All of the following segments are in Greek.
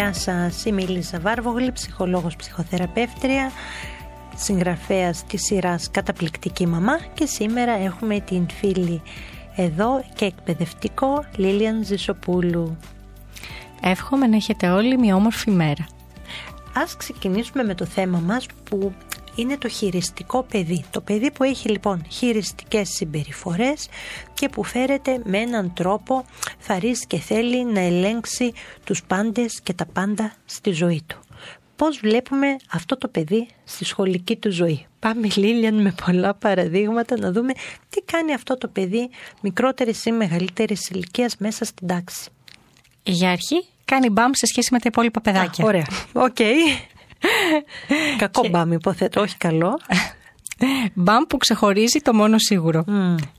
Γεια σας, είμαι η Λίζα Βάρβογλη, ψυχολόγος ψυχοθεραπεύτρια, συγγραφέας της σειράς Καταπληκτική Μαμά και σήμερα έχουμε την φίλη εδώ και εκπαιδευτικό Λίλιαν Ζησοπούλου. Εύχομαι να έχετε όλοι μια όμορφη μέρα. Ας ξεκινήσουμε με το θέμα μας που είναι το χειριστικό παιδί. Το παιδί που έχει λοιπόν χειριστικές συμπεριφορές και που φέρεται με έναν τρόπο θαρής και θέλει να ελέγξει τους πάντες και τα πάντα στη ζωή του. Πώς βλέπουμε αυτό το παιδί στη σχολική του ζωή; Πάμε Λίλιαν με πολλά παραδείγματα να δούμε τι κάνει αυτό το παιδί μικρότερης ή μεγαλύτερης ηλικίας μέσα στην τάξη. Για αρχή κάνει μπαμ σε σχέση με τα υπόλοιπα παιδάκια. Α, ωραία. Οκ. Κακό μπαμ υποθέτω, όχι καλό. Μπαμ που ξεχωρίζει το μόνο σίγουρο.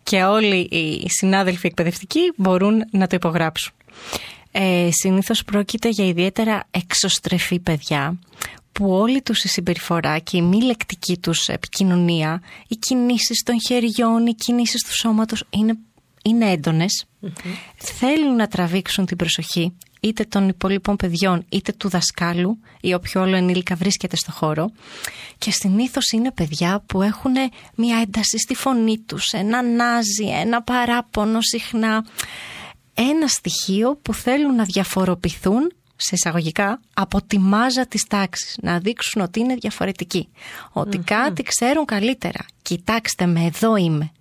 Και όλοι οι συνάδελφοι εκπαιδευτικοί μπορούν να το υπογράψουν. Ε, συνήθως πρόκειται για ιδιαίτερα εξωστρεφή παιδιά που όλη τους η συμπεριφορά και η μη λεκτική τους επικοινωνία, οι κινήσεις των χεριών, οι κινήσεις του σώματος είναι, είναι έντονες. Θέλουν να τραβήξουν την προσοχή είτε των υπόλοιπων παιδιών είτε του δασκάλου ή όποιο όλο ενήλικα βρίσκεται στο χώρο. Και συνήθως είναι παιδιά που έχουν μια ένταση στη φωνή τους, ένα νάζι, ένα παράπονο συχνά. Ένα στοιχείο που θέλουν να διαφοροποιηθούν σε εισαγωγικά από τη μάζα της τάξης, να δείξουν ότι είναι διαφορετικοί, κάτι ξέρουν καλύτερα. Κοιτάξτε με, εδώ είμαι.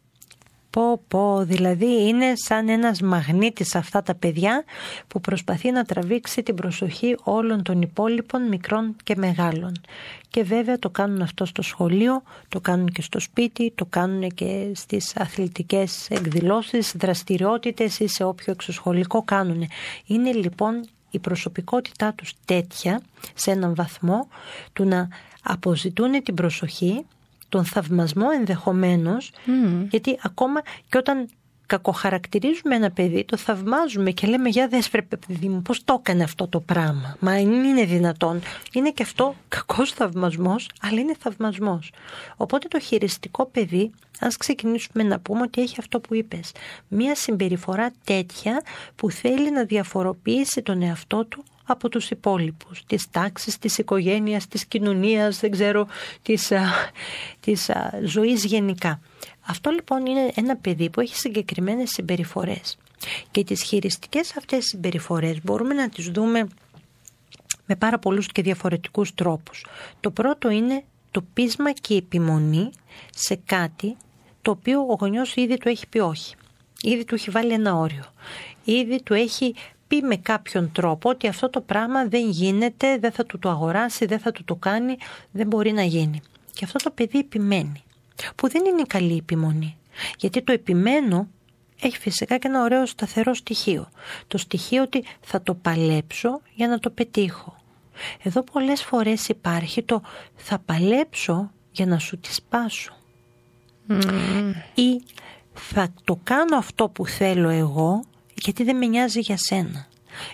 Πω πω, δηλαδή είναι σαν ένας μαγνήτης αυτά τα παιδιά που προσπαθεί να τραβήξει την προσοχή όλων των υπόλοιπων μικρών και μεγάλων. Και βέβαια το κάνουν αυτό στο σχολείο, το κάνουν και στο σπίτι, το κάνουν και στις αθλητικές εκδηλώσεις, δραστηριότητες ή σε όποιο εξωσχολικό κάνουν. Είναι λοιπόν η προσωπικότητά τους τέτοια σε έναν βαθμό του να αποζητούν την προσοχή τον θαυμασμό ενδεχομένως, γιατί ακόμα και όταν κακοχαρακτηρίζουμε ένα παιδί, το θαυμάζουμε και λέμε για δες βρε παιδί μου πώς το έκανε αυτό το πράγμα. Μα είναι δυνατόν. Είναι και αυτό κακός θαυμασμός, αλλά είναι θαυμασμός. Οπότε το χειριστικό παιδί, ας ξεκινήσουμε να πούμε ότι έχει αυτό που είπες. Μία συμπεριφορά τέτοια που θέλει να διαφοροποιήσει τον εαυτό του από τους υπόλοιπους, της τάξης, της οικογένειας, της κοινωνίας, δεν ξέρω, της, α, της ζωής γενικά. Αυτό λοιπόν είναι ένα παιδί που έχει συγκεκριμένες συμπεριφορές και τις χειριστικές αυτές συμπεριφορές μπορούμε να τις δούμε με πάρα πολλούς και διαφορετικούς τρόπους. Το πρώτο είναι το πείσμα και η επιμονή σε κάτι το οποίο ο γονιός ήδη του έχει πει όχι. Ήδη του έχει βάλει ένα όριο. Ήδη του έχει πει με κάποιον τρόπο ότι αυτό το πράγμα δεν γίνεται, δεν θα του το αγοράσει, δεν θα του το κάνει, δεν μπορεί να γίνει. Και αυτό το παιδί επιμένει, που δεν είναι καλή επιμονή. Γιατί το επιμένω έχει φυσικά και ένα ωραίο σταθερό στοιχείο. Το στοιχείο ότι θα το παλέψω για να το πετύχω. Εδώ πολλές φορές υπάρχει το θα παλέψω για να σου τη σπάσω. Ή θα το κάνω αυτό που θέλω εγώ γιατί δεν με νοιάζει για σένα.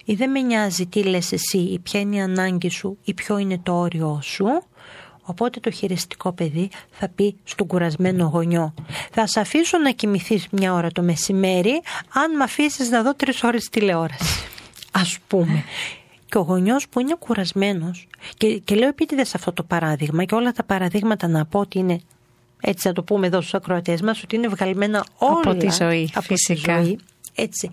Ή δεν με νοιάζει τι λες εσύ ή ποια είναι η ανάγκη σου ή ποιο είναι το όριό σου. Οπότε το χειριστικό παιδί θα πει στον κουρασμένο γονιό θα σε αφήσω να κοιμηθείς μια ώρα το μεσημέρι αν με αφήσεις να δω τρεις ώρες τηλεόραση. Ας πούμε. Και ο γονιός που είναι κουρασμένος και, και λέω επίτηδες αυτό το παράδειγμα και όλα τα παραδείγματα να πω ότι είναι έτσι να το πούμε εδώ στους ακροατές μας ότι είναι βγαλμένα όλα από τη ζωή από φυσικά. Τη ζωή, έτσι.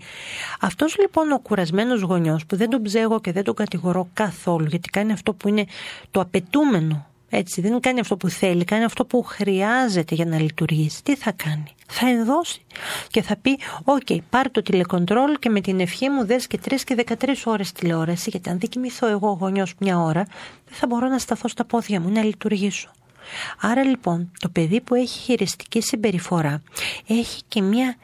Αυτός λοιπόν ο κουρασμένος γονιός που δεν τον ψέγω και δεν τον κατηγορώ καθόλου γιατί κάνει αυτό που είναι το απαιτούμενο έτσι, δεν κάνει αυτό που θέλει, κάνει αυτό που χρειάζεται για να λειτουργήσει. Τι θα κάνει, θα ενδώσει και θα πει: OK, okay, πάρε το τηλεκοντρόλ και με την ευχή μου δες και 3 και 13 ώρες τηλεόραση. Γιατί αν δεν κοιμηθώ εγώ γονιός μια ώρα, δεν θα μπορώ να σταθώ στα πόδια μου, να λειτουργήσω. Άρα λοιπόν, το παιδί που έχει χειριστική συμπεριφορά έχει και μια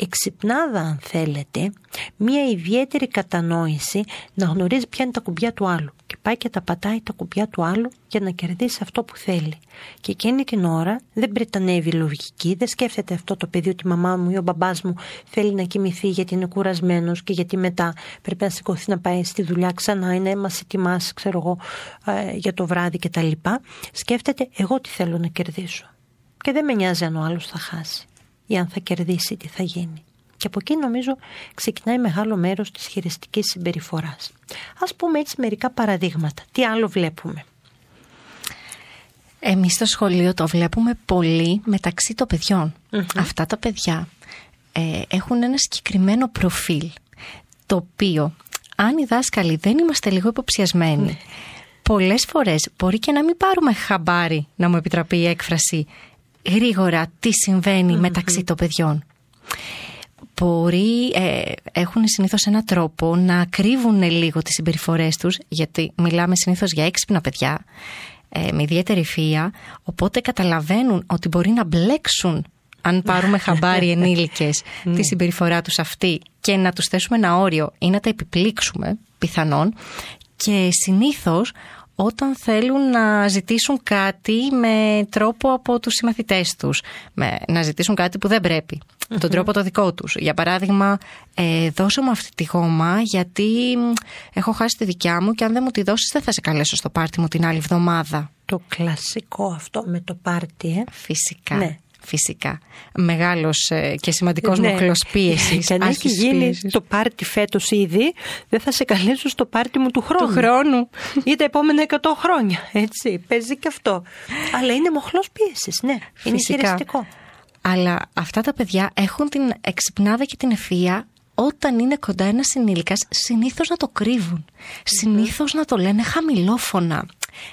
εξυπνάδα αν θέλετε, μία ιδιαίτερη κατανόηση να γνωρίζει ποια είναι τα κουμπιά του άλλου και πάει και τα πατάει τα κουμπιά του άλλου για να κερδίσει αυτό που θέλει. Και εκείνη την ώρα δεν πριτανεύει λογική, δεν σκέφτεται αυτό το παιδί ότι η μαμά μου ή ο μπαμπάς μου θέλει να κοιμηθεί γιατί είναι κουρασμένος και γιατί μετά πρέπει να σηκωθεί να πάει στη δουλειά ξανά ή να μα ετοιμάσει, ξέρω εγώ, ε, για το βράδυ κτλ. Σκέφτεται εγώ τι θέλω να κερδίσω. Και δεν με νοιάζει αν ο άλλος θα χάσει ή αν θα κερδίσει τι θα γίνει. Και από εκεί νομίζω ξεκινάει μεγάλο μέρος της χειριστικής συμπεριφοράς. Ας πούμε έτσι μερικά παραδείγματα. Τι άλλο βλέπουμε; Εμείς στο σχολείο το βλέπουμε πολύ μεταξύ των παιδιων Αυτά τα παιδιά ε, έχουν ένα συγκεκριμένο προφίλ το οποίο αν οι δάσκαλοι δεν είμαστε λίγο υποψιασμένοι ναι. πολλές φορές μπορεί και να μην πάρουμε χαμπάρι να μου επιτραπεί η έκφραση γρήγορα τι συμβαινει μεταξύ των παιδιών. Μπορεί, ε, έχουν συνήθως ένα τρόπο να κρύβουν λίγο τις συμπεριφορές τους, γιατί μιλάμε συνήθως για έξυπνα παιδιά, ε, με ιδιαίτερη φία, οπότε καταλαβαίνουν ότι μπορεί να μπλέξουν αν πάρουμε χαμπάρι ενήλικες Ναι. τη συμπεριφορά τους αυτή και να τους θέσουμε ένα όριο ή να τα επιπλήξουμε πιθανόν και συνήθως όταν θέλουν να ζητήσουν κάτι με τρόπο από τους συμμαθητές τους, με, να ζητήσουν κάτι που δεν πρέπει, με τον τρόπο το δικό τους. Για παράδειγμα, ε, δώσε μου αυτή τη γόμα γιατί μ, έχω χάσει τη δικιά μου και αν δεν μου τη δώσεις δεν θα σε καλέσω στο πάρτι μου την άλλη εβδομάδα. Το κλασικό αυτό με το πάρτι, ε. Φυσικά. Ναι. Φυσικά. Μεγάλος ε, και σημαντικός Ναι. μοχλός πίεσης. Και αν έχει άσκησης γίνει πίεσης. το πάρτι φέτος ήδη, δεν θα σε καλέσω στο πάρτι μου του χρόνου. του χρόνου. ή τα επόμενα 100 χρόνια. Έτσι, παίζει και αυτό. Αλλά είναι μοχλός πίεσης, ναι. Είναι Φυσικά. χειριστικό. Αλλά αυτά τα παιδιά έχουν την εξυπνάδα και την ευφυΐα όταν είναι κοντά ένας ενήλικα, συνήθως να το κρύβουν. Συνήθως να το λένε χαμηλόφωνα.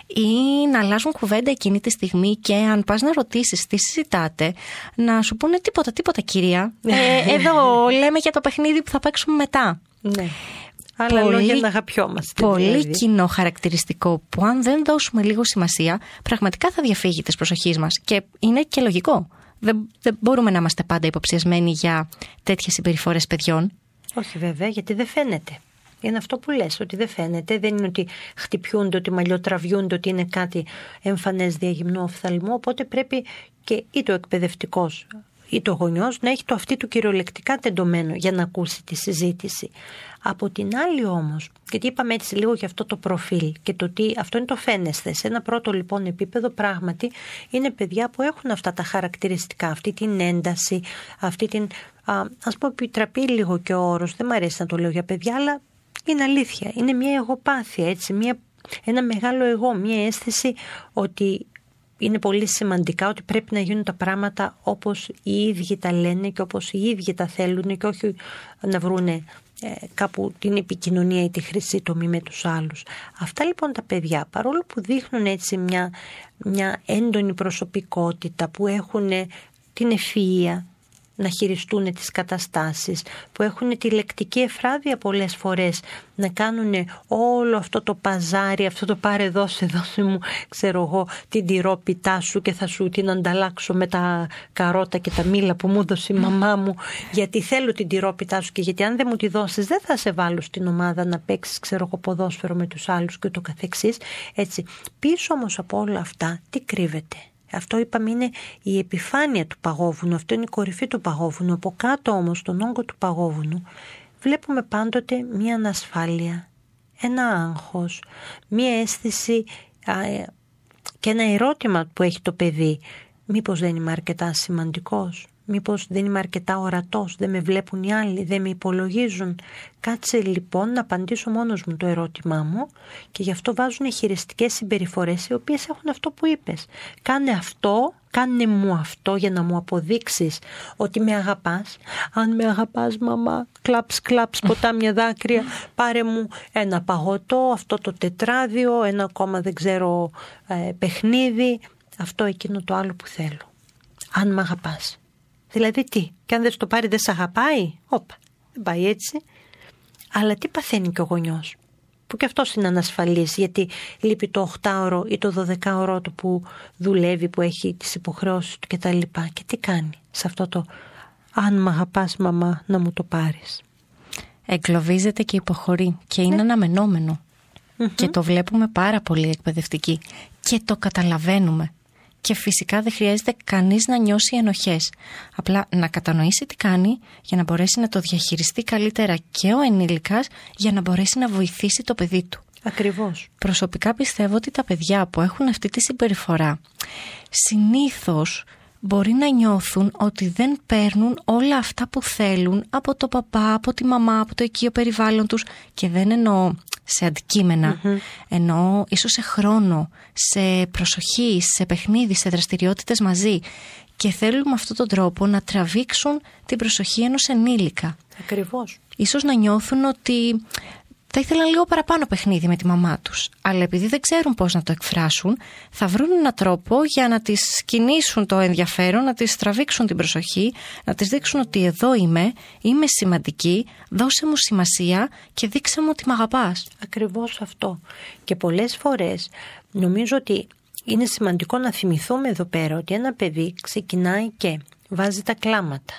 Ή να αλλάζουν κουβέντα εκείνη τη στιγμή και αν πας να ρωτήσεις τι συζητάτε, να σου πούνε τίποτα, τίποτα κυρία. Ε, εδώ λέμε για το παιχνίδι που θα παίξουμε μετά. Ναι. Άλλα Πολύ- λόγια να αγαπιόμαστε. Πολύ δηλαδή. κοινό χαρακτηριστικό που αν δεν δώσουμε λίγο σημασία, πραγματικά θα διαφύγει της προσοχής μας. Και είναι και λογικό. Δεν, δεν μπορούμε να είμαστε πάντα υποψιασμένοι για τέτοιες συμπεριφορές παιδιών. Όχι βέβαια, γιατί δεν φαίνεται. Είναι αυτό που λες, ότι δεν φαίνεται. Δεν είναι ότι χτυπιούνται, ότι μαλλιοτραβιούνται, ότι είναι κάτι εμφανές διαγυμνού οφθαλμού. Οπότε πρέπει και ή το εκπαιδευτικός ή το γονιός να έχει το αυτή του κυριολεκτικά τεντωμένο για να ακούσει τη συζήτηση. Από την άλλη όμως, γιατί είπαμε έτσι λίγο για αυτό το προφίλ και το τι αυτό είναι το φαίνεσθε. Σε ένα πρώτο λοιπόν επίπεδο πράγματι είναι παιδιά που έχουν αυτά τα χαρακτηριστικά, αυτή την ένταση, αυτή την α, ας πω επιτραπεί λίγο και ο όρος, δεν μου αρέσει να το λέω για παιδιά, αλλά είναι αλήθεια. Είναι μια εγωπάθεια, έτσι, μια, ένα μεγάλο εγώ, μια αίσθηση ότι είναι πολύ σημαντικά ότι πρέπει να γίνουν τα πράγματα όπως οι ίδιοι τα λένε και όπως οι ίδιοι τα θέλουν και όχι να βρούνε ε, κάπου την επικοινωνία ή τη χρυσή τομή με τους άλλους. Αυτά λοιπόν τα παιδιά παρόλο που δείχνουν έτσι μια, μια έντονη προσωπικότητα που έχουν την ευφυΐα να χειριστούν τις καταστάσεις, που έχουν τη λεκτική εφράδια πολλές φορές να κάνουν όλο αυτό το παζάρι, αυτό το πάρε δώσε δώσε μου, ξέρω εγώ, την τυρόπιτά σου και θα σου την ανταλλάξω με τα καρότα και τα μήλα που μου έδωσε η μαμά μου γιατί θέλω την τυρόπιτά σου και γιατί αν δεν μου τη δώσεις δεν θα σε βάλω στην ομάδα να παίξεις ξέρω εγώ ποδόσφαιρο με τους άλλους και το καθεξής. Έτσι, πίσω όμως από όλα αυτά τι κρύβεται; Αυτό είπαμε είναι η επιφάνεια του παγόβουνου, αυτό είναι η κορυφή του παγόβουνου. Από κάτω όμως, τον όγκο του παγόβουνου, βλέπουμε πάντοτε μία ανασφάλεια, ένα άγχος, μία αίσθηση α, ε, και ένα ερώτημα που έχει το παιδί. Μήπως δεν είμαι αρκετά σημαντικός, μήπως δεν είμαι αρκετά ορατός, δεν με βλέπουν οι άλλοι, δεν με υπολογίζουν. Κάτσε λοιπόν να απαντήσω μόνος μου το ερώτημά μου και γι' αυτό βάζουν χειριστικές συμπεριφορές οι οποίες έχουν αυτό που είπες. Κάνε αυτό, κάνε μου αυτό για να μου αποδείξεις ότι με αγαπάς. Αν με αγαπάς μαμά, κλάψ κλάψ ποτάμια δάκρυα, πάρε μου ένα παγωτό, αυτό το τετράδιο, ένα ακόμα δεν ξέρω ε, παιχνίδι, αυτό εκείνο το άλλο που θέλω. Αν με αγαπάς. Δηλαδή τι, και αν δεν στο πάρει δεν σε αγαπάει, όπα, δεν πάει έτσι. Αλλά τι παθαίνει και ο γονιός που και αυτός είναι ανασφαλής γιατί λείπει το 8ωρο ή το 12ωρο του που δουλεύει, που έχει τις υποχρεώσεις του κτλ. Και τι κάνει σε αυτό το αν μ' αγαπάς μαμά να μου το πάρεις. Εγκλωβίζεται και υποχωρεί και είναι αναμενόμενο. Και το βλέπουμε πάρα πολύ εκπαιδευτική και το καταλαβαίνουμε. Και φυσικά δεν χρειάζεται κανείς να νιώσει ενοχές. Απλά να κατανοήσει τι κάνει για να μπορέσει να το διαχειριστεί καλύτερα και ο ενήλικας για να μπορέσει να βοηθήσει το παιδί του. Ακριβώς. Προσωπικά πιστεύω ότι τα παιδιά που έχουν αυτή τη συμπεριφορά συνήθως μπορεί να νιώθουν ότι δεν παίρνουν όλα αυτά που θέλουν από το παπά, από τη μαμά, από το οικείο περιβάλλον τους και δεν εννοώ σε αντικειμενα εννοώ ίσως σε χρόνο, σε προσοχή, σε παιχνίδι, σε δραστηριότητες μαζί και θέλουν με αυτόν τον τρόπο να τραβήξουν την προσοχή ενός ενήλικα. Ακριβώς. Ίσως να νιώθουν ότι θα ήθελαν λίγο παραπάνω παιχνίδι με τη μαμά τους. Αλλά επειδή δεν ξέρουν πώς να το εκφράσουν, θα βρουν έναν τρόπο για να τις κινήσουν το ενδιαφέρον, να τις τραβήξουν την προσοχή, να τις δείξουν ότι εδώ είμαι, είμαι σημαντική, δώσε μου σημασία και δείξε μου ότι με αγαπάς. Ακριβώς αυτό. Και πολλές φορές νομίζω ότι είναι σημαντικό να θυμηθούμε εδώ πέρα ότι ένα παιδί ξεκινάει και βάζει τα κλάματα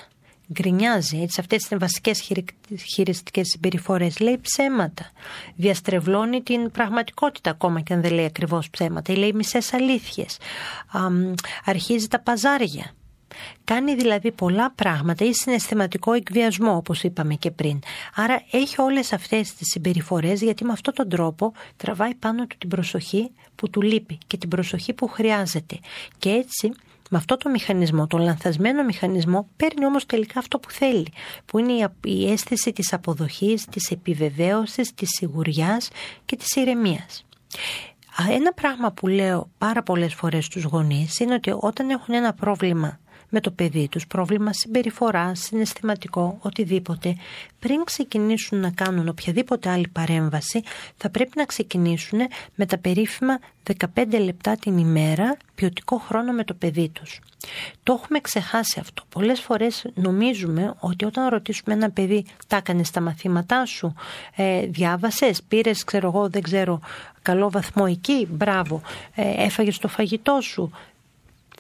γκρινιάζει, έτσι αυτές είναι βασικές χειριστικές συμπεριφορές, λέει ψέματα, διαστρεβλώνει την πραγματικότητα ακόμα και αν δεν λέει ακριβώς ψέματα. Ή λέει μισές αλήθειες, αρχίζει τα παζάρια, Κάνει δηλαδή πολλά πράγματα ή συναισθηματικό εκβιασμό όπως είπαμε και πριν. Άρα έχει όλες αυτές τις συμπεριφορές γιατί με αυτόν τον τρόπο τραβάει πάνω του την προσοχή που του λείπει και την προσοχή που χρειάζεται. Και έτσι με αυτό το μηχανισμό, τον λανθασμένο μηχανισμό, παίρνει όμως τελικά αυτό που θέλει, που είναι η αίσθηση της αποδοχής, της επιβεβαίωσης, της σιγουριάς και της ηρεμίας. Ένα πράγμα που λέω πάρα πολλές φορές στους γονείς είναι ότι όταν έχουν ένα πρόβλημα με το παιδί τους, πρόβλημα συμπεριφορά, συναισθηματικό, οτιδήποτε, πριν ξεκινήσουν να κάνουν οποιαδήποτε άλλη παρέμβαση, θα πρέπει να ξεκινήσουν με τα περίφημα 15 λεπτά την ημέρα ποιοτικό χρόνο με το παιδί τους. Το έχουμε ξεχάσει αυτό. Πολλές φορές νομίζουμε ότι όταν ρωτήσουμε ένα παιδί τα έκανε στα μαθήματά σου, ε, διάβασες, πήρες, ξέρω εγώ, δεν ξέρω, καλό βαθμό εκεί, μπράβο, ε, έφαγες το φαγητό σου,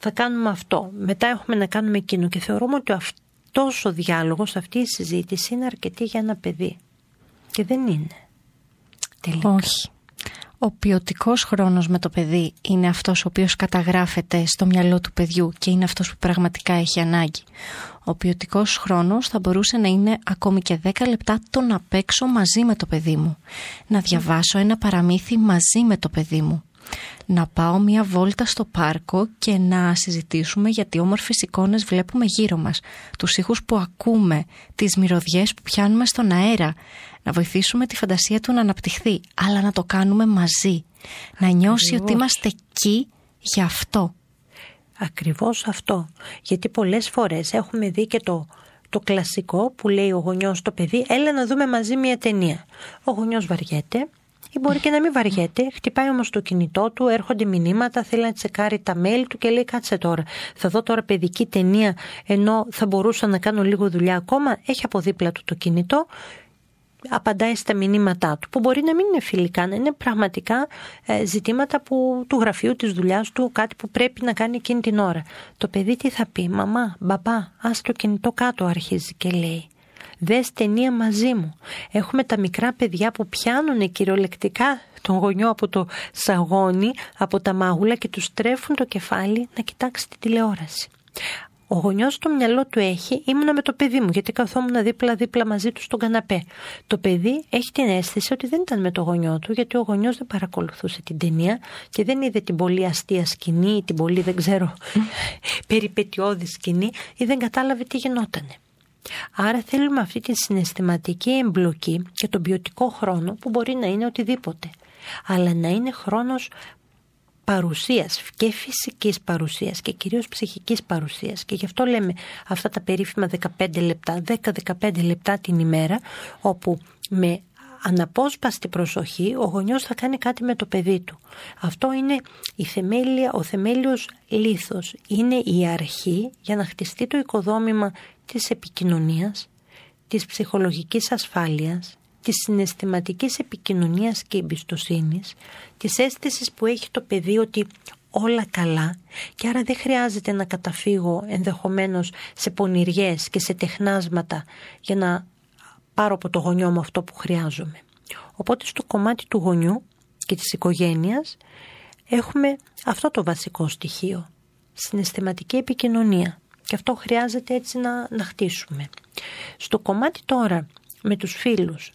θα κάνουμε αυτό. Μετά έχουμε να κάνουμε εκείνο και θεωρούμε ότι αυτός ο διάλογος, αυτή η συζήτηση είναι αρκετή για ένα παιδί. Και δεν είναι. Τελικά. Όχι. Ο ποιοτικός χρόνος με το παιδί είναι αυτός ο οποίος καταγράφεται στο μυαλό του παιδιού και είναι αυτός που πραγματικά έχει ανάγκη. Ο ποιοτικός χρόνος θα μπορούσε να είναι ακόμη και 10 λεπτά το να παίξω μαζί με το παιδί μου. Να διαβάσω ένα παραμύθι μαζί με το παιδί μου να πάω μια βόλτα στο πάρκο και να συζητήσουμε γιατί όμορφες εικόνες βλέπουμε γύρω μας, τους ήχους που ακούμε, τις μυρωδιές που πιάνουμε στον αέρα, να βοηθήσουμε τη φαντασία του να αναπτυχθεί, αλλά να το κάνουμε μαζί, να νιώσει ότι είμαστε εκεί για αυτό. Ακριβώς αυτό, γιατί πολλές φορές έχουμε δει και το το κλασικό που λέει ο γονιός στο παιδί, έλα να δούμε μαζί μια ταινία. Ο γονιός βαριέται, ή μπορεί και να μην βαριέται. Χτυπάει όμως το κινητό του, έρχονται μηνύματα, θέλει να τσεκάρει τα mail του και λέει: Κάτσε τώρα. Θα δω τώρα παιδική ταινία, ενώ θα μπορούσα να κάνω λίγο δουλειά ακόμα. Έχει από δίπλα του το κινητό, απαντάει στα μηνύματά του, που μπορεί να μην είναι φιλικά, να είναι πραγματικά ε, ζητήματα που, του γραφείου, της δουλειάς του, κάτι που πρέπει να κάνει εκείνη την ώρα. Το παιδί τι θα πει, μαμά, μπαμπά, ας το κινητό κάτω αρχίζει και λέει. Δες ταινία μαζί μου. Έχουμε τα μικρά παιδιά που πιάνουν κυριολεκτικά τον γονιό από το σαγόνι, από τα μάγουλα και τους τρέφουν το κεφάλι να κοιτάξει τη τηλεόραση. Ο γονιός στο μυαλό του έχει ήμουνα με το παιδί μου, γιατί καθόμουν δίπλα-δίπλα μαζί του στον καναπέ. Το παιδί έχει την αίσθηση ότι δεν ήταν με το γονιό του, γιατί ο γονιός δεν παρακολουθούσε την ταινία και δεν είδε την πολύ αστεία σκηνή ή την πολύ, δεν ξέρω, περιπετειώδη σκηνή ή δεν κατάλαβε τι γινότανε. Άρα θέλουμε αυτή τη συναισθηματική εμπλοκή και τον ποιοτικό χρόνο που μπορεί να είναι οτιδήποτε. Αλλά να είναι χρόνος παρουσίας και φυσικής παρουσίας και κυρίως ψυχικής παρουσίας και γι' αυτό λέμε αυτά τα περίφημα 15 λεπτά, 10-15 λεπτά την ημέρα όπου με αναπόσπαστη προσοχή ο γονιός θα κάνει κάτι με το παιδί του. Αυτό είναι η θεμέλια, ο θεμέλιος λίθος. Είναι η αρχή για να χτιστεί το οικοδόμημα της επικοινωνίας, της ψυχολογικής ασφάλειας, της συναισθηματικής επικοινωνίας και εμπιστοσύνης, της αίσθησης που έχει το παιδί ότι όλα καλά και άρα δεν χρειάζεται να καταφύγω ενδεχομένως σε πονηριές και σε τεχνάσματα για να πάρω από το γονιό μου αυτό που χρειάζομαι. Οπότε στο κομμάτι του γονιού και της οικογένειας έχουμε αυτό το βασικό στοιχείο, συναισθηματική επικοινωνία. Και αυτό χρειάζεται έτσι να, να χτίσουμε. Στο κομμάτι τώρα με τους φίλους,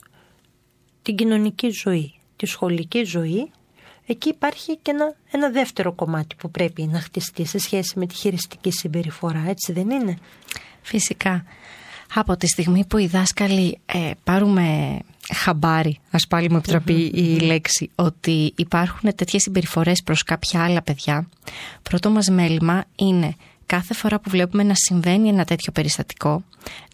την κοινωνική ζωή, τη σχολική ζωή, εκεί υπάρχει και ένα, ένα δεύτερο κομμάτι που πρέπει να χτιστεί σε σχέση με τη χειριστική συμπεριφορά, έτσι δεν είναι; Φυσικά. Από τη στιγμή που οι δάσκαλοι ε, πάρουμε χαμπάρι, ας πάλι μου επιτραπεί η λέξη, ότι υπάρχουν τέτοιες συμπεριφορές προς κάποια άλλα παιδιά, πρώτο μας μέλημα είναι κάθε φορά που βλέπουμε να συμβαίνει ένα τέτοιο περιστατικό,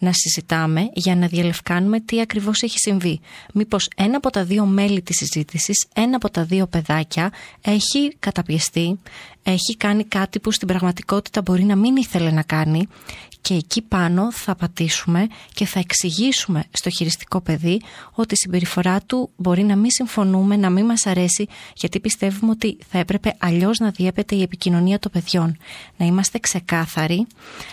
να συζητάμε για να διαλευκάνουμε τι ακριβώς έχει συμβεί. Μήπως ένα από τα δύο μέλη της συζήτησης, ένα από τα δύο παιδάκια έχει καταπιεστεί, έχει κάνει κάτι που στην πραγματικότητα μπορεί να μην ήθελε να κάνει και εκεί πάνω θα πατήσουμε και θα εξηγήσουμε στο χειριστικό παιδί ότι η συμπεριφορά του μπορεί να μην συμφωνούμε, να μην μας αρέσει γιατί πιστεύουμε ότι θα έπρεπε αλλιώς να διέπεται η επικοινωνία των παιδιών. Να είμαστε ξεκάθαροι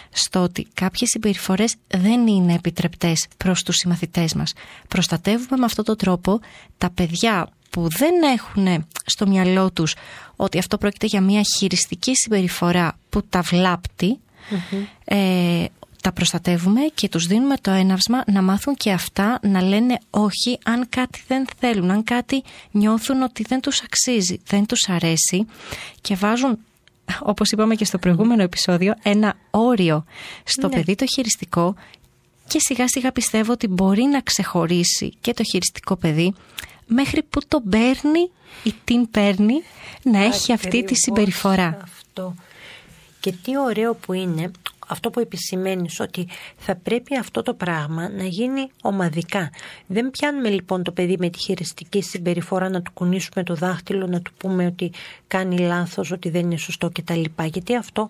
στο ότι κάποιες συμπεριφορές δεν είναι επιτρεπτές προς τους συμμαθητές μας. Προστατεύουμε με αυτόν τον τρόπο τα παιδιά που δεν έχουν στο μυαλό τους ότι αυτό πρόκειται για μια χειριστική συμπεριφορά που τα βλάπτει ε, τα προστατεύουμε και τους δίνουμε το έναυσμα να μάθουν και αυτά να λένε όχι αν κάτι δεν θέλουν, αν κάτι νιώθουν ότι δεν τους αξίζει, δεν τους αρέσει και βάζουν όπως είπαμε και στο προηγούμενο επεισόδιο ένα όριο στο ναι. παιδί το χειριστικό και σιγά σιγά πιστεύω ότι μπορεί να ξεχωρίσει και το χειριστικό παιδί μέχρι που το παίρνει ή την παίρνει να έχει αυτή τη συμπεριφορά. Αυτό. Και τι ωραίο που είναι αυτό που επισημαίνεις ότι θα πρέπει αυτό το πράγμα να γίνει ομαδικά. Δεν πιάνουμε λοιπόν το παιδί με τη χειριστική συμπεριφορά να του κουνήσουμε το δάχτυλο, να του πούμε ότι κάνει λάθος, ότι δεν είναι σωστό κτλ. Γιατί αυτό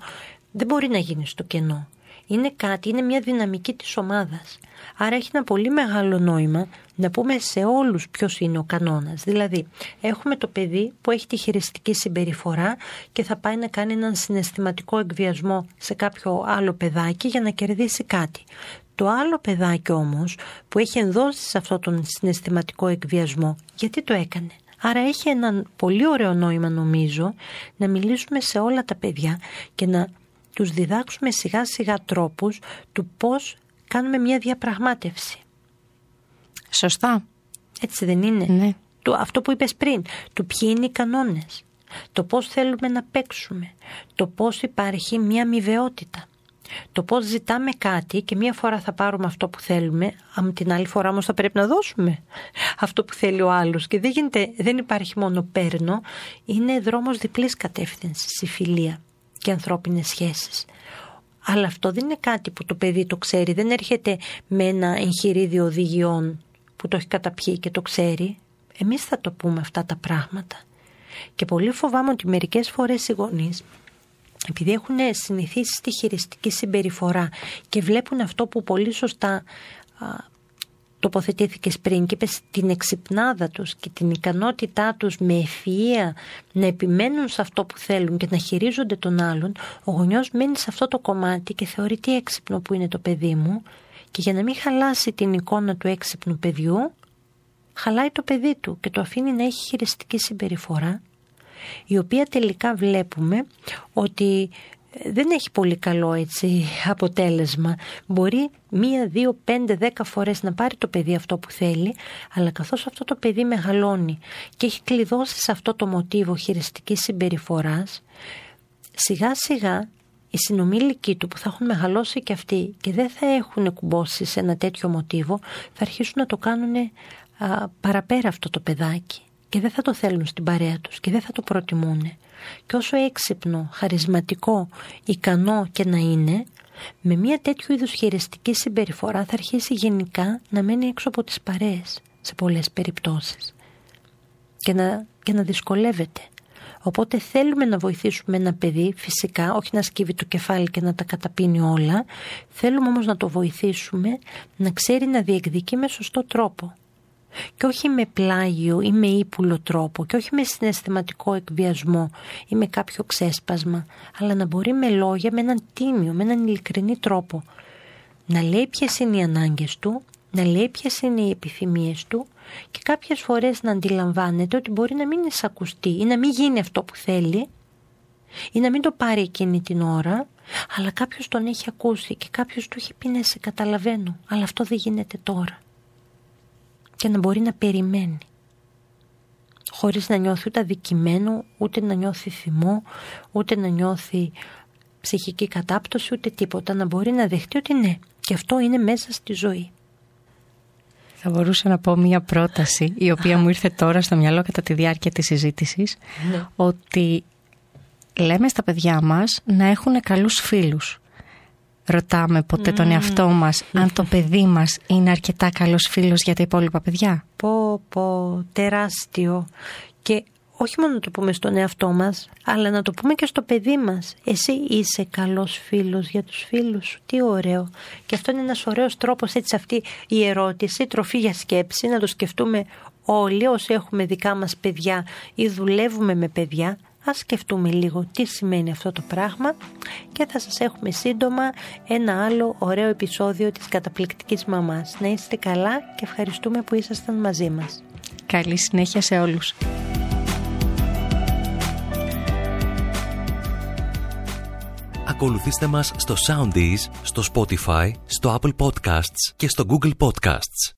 δεν μπορεί να γίνει στο κενό είναι κάτι, είναι μια δυναμική της ομάδας. Άρα έχει ένα πολύ μεγάλο νόημα να πούμε σε όλους ποιος είναι ο κανόνας. Δηλαδή, έχουμε το παιδί που έχει τη χειριστική συμπεριφορά και θα πάει να κάνει έναν συναισθηματικό εκβιασμό σε κάποιο άλλο παιδάκι για να κερδίσει κάτι. Το άλλο παιδάκι όμως που έχει ενδώσει σε αυτόν τον συναισθηματικό εκβιασμό, γιατί το έκανε; Άρα έχει ένα πολύ ωραίο νόημα νομίζω να μιλήσουμε σε όλα τα παιδιά και να τους διδάξουμε σιγά σιγά τρόπους του πώς κάνουμε μια διαπραγμάτευση. Σωστά. Έτσι δεν είναι; Ναι. Το, αυτό που είπες πριν, του ποιοι είναι οι κανόνες, το πώς θέλουμε να παίξουμε, το πώς υπάρχει μια αμοιβαιότητα. Το πώς ζητάμε κάτι και μία φορά θα πάρουμε αυτό που θέλουμε, αν την άλλη φορά όμως θα πρέπει να δώσουμε αυτό που θέλει ο άλλος. Και δεν, γίνεται, δεν υπάρχει μόνο παίρνω, είναι δρόμος διπλής κατεύθυνσης η φιλία και ανθρώπινες σχέσεις. Αλλά αυτό δεν είναι κάτι που το παιδί το ξέρει. Δεν έρχεται με ένα εγχειρίδιο οδηγιών που το έχει καταπιεί και το ξέρει. Εμείς θα το πούμε αυτά τα πράγματα. Και πολύ φοβάμαι ότι μερικές φορές οι γονείς επειδή έχουν συνηθίσει στη χειριστική συμπεριφορά και βλέπουν αυτό που πολύ σωστά τοποθετήθηκες πριν και είπες την εξυπνάδα τους και την ικανότητά τους με ευφυΐα να επιμένουν σε αυτό που θέλουν και να χειρίζονται τον άλλον, ο γονιός μένει σε αυτό το κομμάτι και θεωρεί τι έξυπνο που είναι το παιδί μου και για να μην χαλάσει την εικόνα του έξυπνου παιδιού, χαλάει το παιδί του και το αφήνει να έχει χειριστική συμπεριφορά η οποία τελικά βλέπουμε ότι δεν έχει πολύ καλό έτσι αποτέλεσμα. Μπορεί μία, δύο, πέντε, δέκα φορές να πάρει το παιδί αυτό που θέλει, αλλά καθώς αυτό το παιδί μεγαλώνει και έχει κλειδώσει σε αυτό το μοτίβο χειριστικής συμπεριφοράς, σιγά σιγά οι συνομήλικοι του που θα έχουν μεγαλώσει και αυτοί και δεν θα έχουν κουμπώσει σε ένα τέτοιο μοτίβο, θα αρχίσουν να το κάνουν παραπέρα αυτό το παιδάκι και δεν θα το θέλουν στην παρέα τους και δεν θα το προτιμούν. Και όσο έξυπνο, χαρισματικό, ικανό και να είναι, με μια τέτοιου είδους χειριστική συμπεριφορά θα αρχίσει γενικά να μένει έξω από τις παρέες σε πολλές περιπτώσεις και να, και να δυσκολεύεται. Οπότε θέλουμε να βοηθήσουμε ένα παιδί, φυσικά, όχι να σκύβει το κεφάλι και να τα καταπίνει όλα. Θέλουμε όμως να το βοηθήσουμε να ξέρει να διεκδικεί με σωστό τρόπο. Και όχι με πλάγιο ή με ύπουλο τρόπο και όχι με συναισθηματικό εκβιασμό ή με κάποιο ξέσπασμα, αλλά να μπορεί με λόγια, με έναν τίμιο, με έναν ειλικρινή τρόπο. Να λέει ποιες είναι οι ανάγκες του, να λέει ποιες είναι οι επιθυμίες του και κάποιες φορές να αντιλαμβάνεται ότι μπορεί να μην εισακουστεί ή να μην γίνει αυτό που θέλει ή να μην το πάρει εκείνη την ώρα αλλά κάποιος τον έχει ακούσει και κάποιος του έχει πει ναι σε καταλαβαίνω αλλά αυτό δεν γίνεται τώρα και να μπορεί να περιμένει χωρίς να νιώθει ούτε αδικημένο, ούτε να νιώθει θυμό, ούτε να νιώθει ψυχική κατάπτωση, ούτε τίποτα. Να μπορεί να δεχτεί ότι ναι, και αυτό είναι μέσα στη ζωή. Θα μπορούσα να πω μία πρόταση, η οποία μου ήρθε τώρα στο μυαλό κατά τη διάρκεια της συζήτησης, ναι. ότι λέμε στα παιδιά μας να έχουν καλούς φίλους ρωτάμε ποτέ τον εαυτό μας αν το παιδί μας είναι αρκετά καλός φίλος για τα υπόλοιπα παιδιά. Πω πω τεράστιο και όχι μόνο να το πούμε στον εαυτό μας αλλά να το πούμε και στο παιδί μας. Εσύ είσαι καλός φίλος για τους φίλους σου. Τι ωραίο. Και αυτό είναι ένας ωραίος τρόπος έτσι αυτή η ερώτηση, τροφή για σκέψη, να το σκεφτούμε όλοι όσοι έχουμε δικά μας παιδιά ή δουλεύουμε με παιδιά Ας σκεφτούμε λίγο τι σημαίνει αυτό το πράγμα και θα σας έχουμε σύντομα ένα άλλο ωραίο επεισόδιο της καταπληκτικής μαμάς. Να είστε καλά και ευχαριστούμε που ήσασταν μαζί μας. Καλή συνέχεια σε όλους. Ακολουθήστε μας στο Soundees, στο Spotify, στο Apple Podcasts και στο Google Podcasts.